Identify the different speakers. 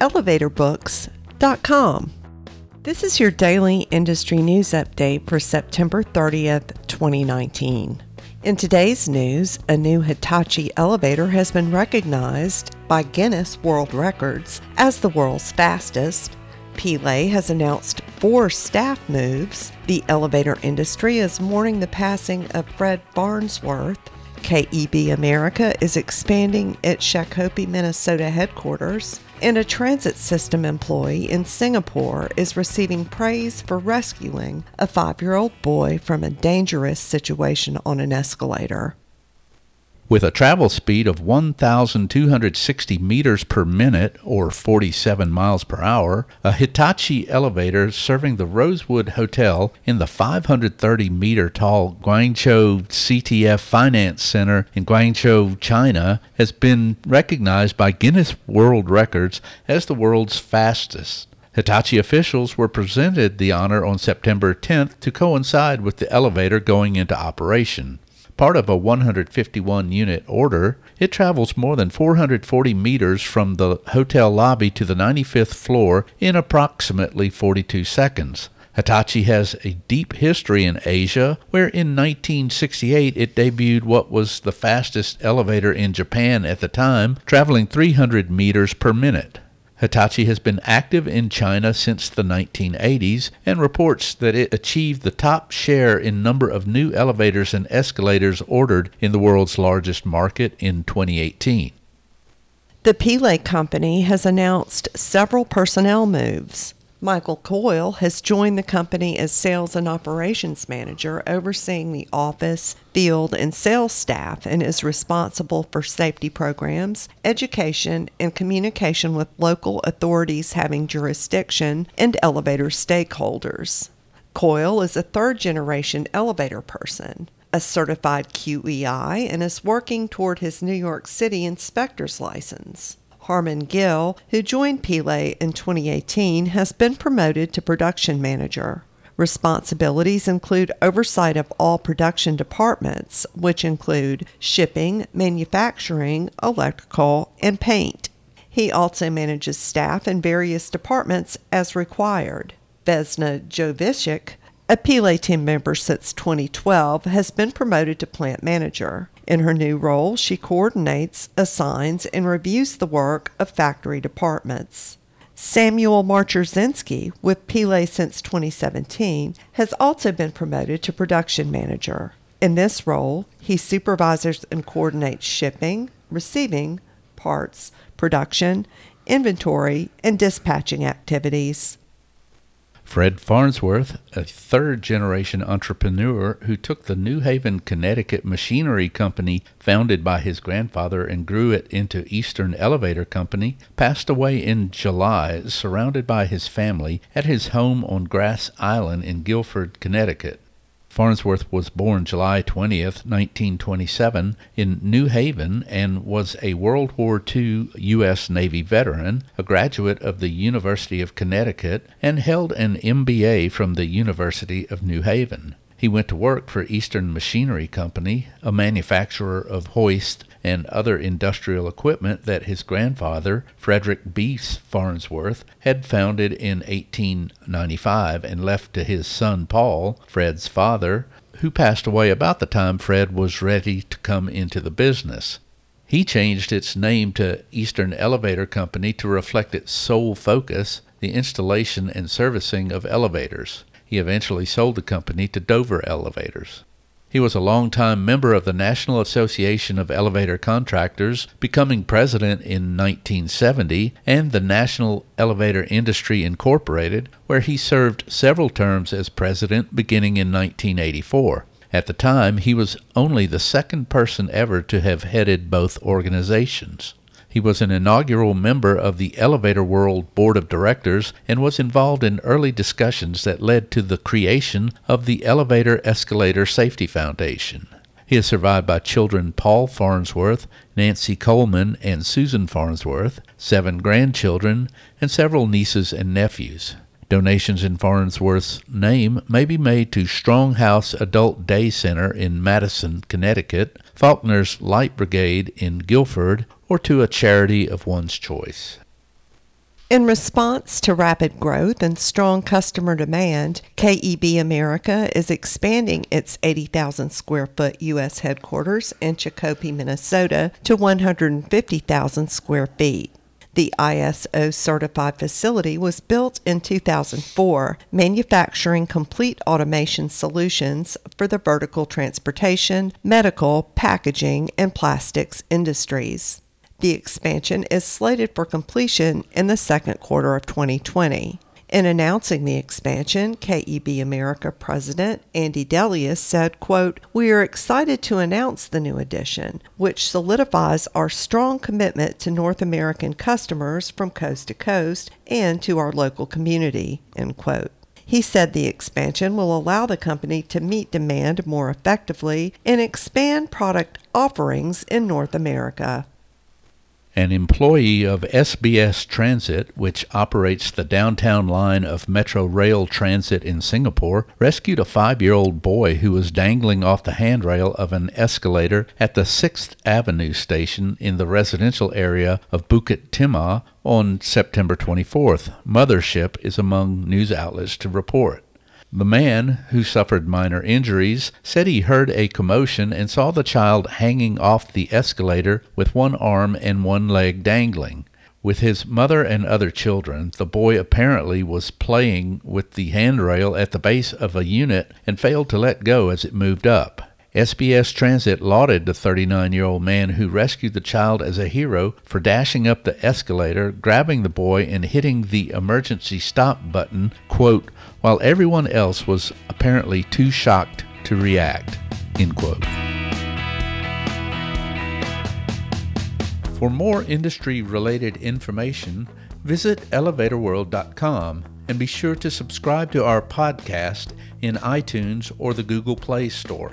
Speaker 1: elevatorbooks.com. This is your daily industry news update for September 30th, 2019. In today's news, a new Hitachi elevator has been recognized by Guinness World Records as the world's fastest. Peelle has announced four staff moves. The elevator industry is mourning the passing of Fred Farnsworth. KEB America is expanding its Shakopee, Minnesota headquarters, and a transit system employee in Singapore is receiving praise for rescuing a five year old boy from a dangerous situation on an escalator.
Speaker 2: With a travel speed of 1,260 meters per minute, or 47 miles per hour, a Hitachi elevator serving the Rosewood Hotel in the 530 meter tall Guangzhou CTF Finance Center in Guangzhou, China, has been recognized by Guinness World Records as the world's fastest. Hitachi officials were presented the honor on September 10th to coincide with the elevator going into operation. Part of a 151 unit order, it travels more than 440 meters from the hotel lobby to the 95th floor in approximately 42 seconds. Hitachi has a deep history in Asia, where in 1968 it debuted what was the fastest elevator in Japan at the time, traveling 300 meters per minute. Hitachi has been active in China since the 1980s and reports that it achieved the top share in number of new elevators and escalators ordered in the world's largest market in 2018.
Speaker 1: The Peelle Company has announced several personnel moves. Michael Coyle has joined the company as sales and operations manager, overseeing the office, field, and sales staff, and is responsible for safety programs, education, and communication with local authorities having jurisdiction and elevator stakeholders. Coyle is a third generation elevator person, a certified QEI, and is working toward his New York City inspector's license. Harmon Gill, who joined Peelle in 2018, has been promoted to production manager. Responsibilities include oversight of all production departments, which include shipping, manufacturing, electrical, and paint. He also manages staff in various departments as required. Vesna Jovicic, a Peelle team member since 2012, has been promoted to plant manager. In her new role, she coordinates, assigns, and reviews the work of factory departments. Samuel Marcherzinski, with Peelle since 2017, has also been promoted to production manager. In this role, he supervises and coordinates shipping, receiving, parts, production, inventory, and dispatching activities.
Speaker 2: Fred Farnsworth, a third generation entrepreneur who took the New Haven, Connecticut machinery company founded by his grandfather and grew it into Eastern Elevator Company, passed away in July, surrounded by his family, at his home on Grass Island in Guilford, Connecticut. Farnsworth was born July 20th, 1927, in New Haven and was a World War II U.S. Navy veteran, a graduate of the University of Connecticut, and held an MBA from the University of New Haven. He went to work for Eastern Machinery Company, a manufacturer of hoist and other industrial equipment that his grandfather, Frederick B. Farnsworth, had founded in 1895 and left to his son Paul, Fred's father, who passed away about the time Fred was ready to come into the business. He changed its name to Eastern Elevator Company to reflect its sole focus, the installation and servicing of elevators. He eventually sold the company to Dover Elevators. He was a longtime member of the National Association of Elevator Contractors, becoming president in 1970, and the National Elevator Industry Incorporated, where he served several terms as president beginning in 1984. At the time, he was only the second person ever to have headed both organizations. He was an inaugural member of the Elevator World Board of Directors and was involved in early discussions that led to the creation of the Elevator Escalator Safety Foundation. He is survived by children Paul Farnsworth, Nancy Coleman, and Susan Farnsworth, seven grandchildren, and several nieces and nephews. Donations in Farnsworth's name may be made to Strong House Adult Day Center in Madison, Connecticut, Faulkner's Light Brigade in Guilford, or to a charity of one's choice.
Speaker 1: In response to rapid growth and strong customer demand, KEB America is expanding its 80,000 square foot U.S. headquarters in Shakopee, Minnesota to 150,000 square feet. The ISO certified facility was built in 2004, manufacturing complete automation solutions for the vertical transportation, medical, packaging, and plastics industries. The expansion is slated for completion in the second quarter of 2020. In announcing the expansion, KEB America President Andy Delius said, quote, We are excited to announce the new addition, which solidifies our strong commitment to North American customers from coast to coast and to our local community, end quote. He said the expansion will allow the company to meet demand more effectively and expand product offerings in North America.
Speaker 2: An employee of SBS Transit, which operates the downtown line of Metro Rail Transit in Singapore, rescued a five year old boy who was dangling off the handrail of an escalator at the 6th Avenue station in the residential area of Bukit Timah on September 24th. Mothership is among news outlets to report. The man, who suffered minor injuries, said he heard a commotion and saw the child hanging off the escalator with one arm and one leg dangling. With his mother and other children, the boy apparently was playing with the handrail at the base of a unit and failed to let go as it moved up. SBS Transit lauded the 39 year old man who rescued the child as a hero for dashing up the escalator, grabbing the boy, and hitting the emergency stop button, quote, while everyone else was apparently too shocked to react, end quote. For more industry related information, visit elevatorworld.com and be sure to subscribe to our podcast in iTunes or the Google Play Store.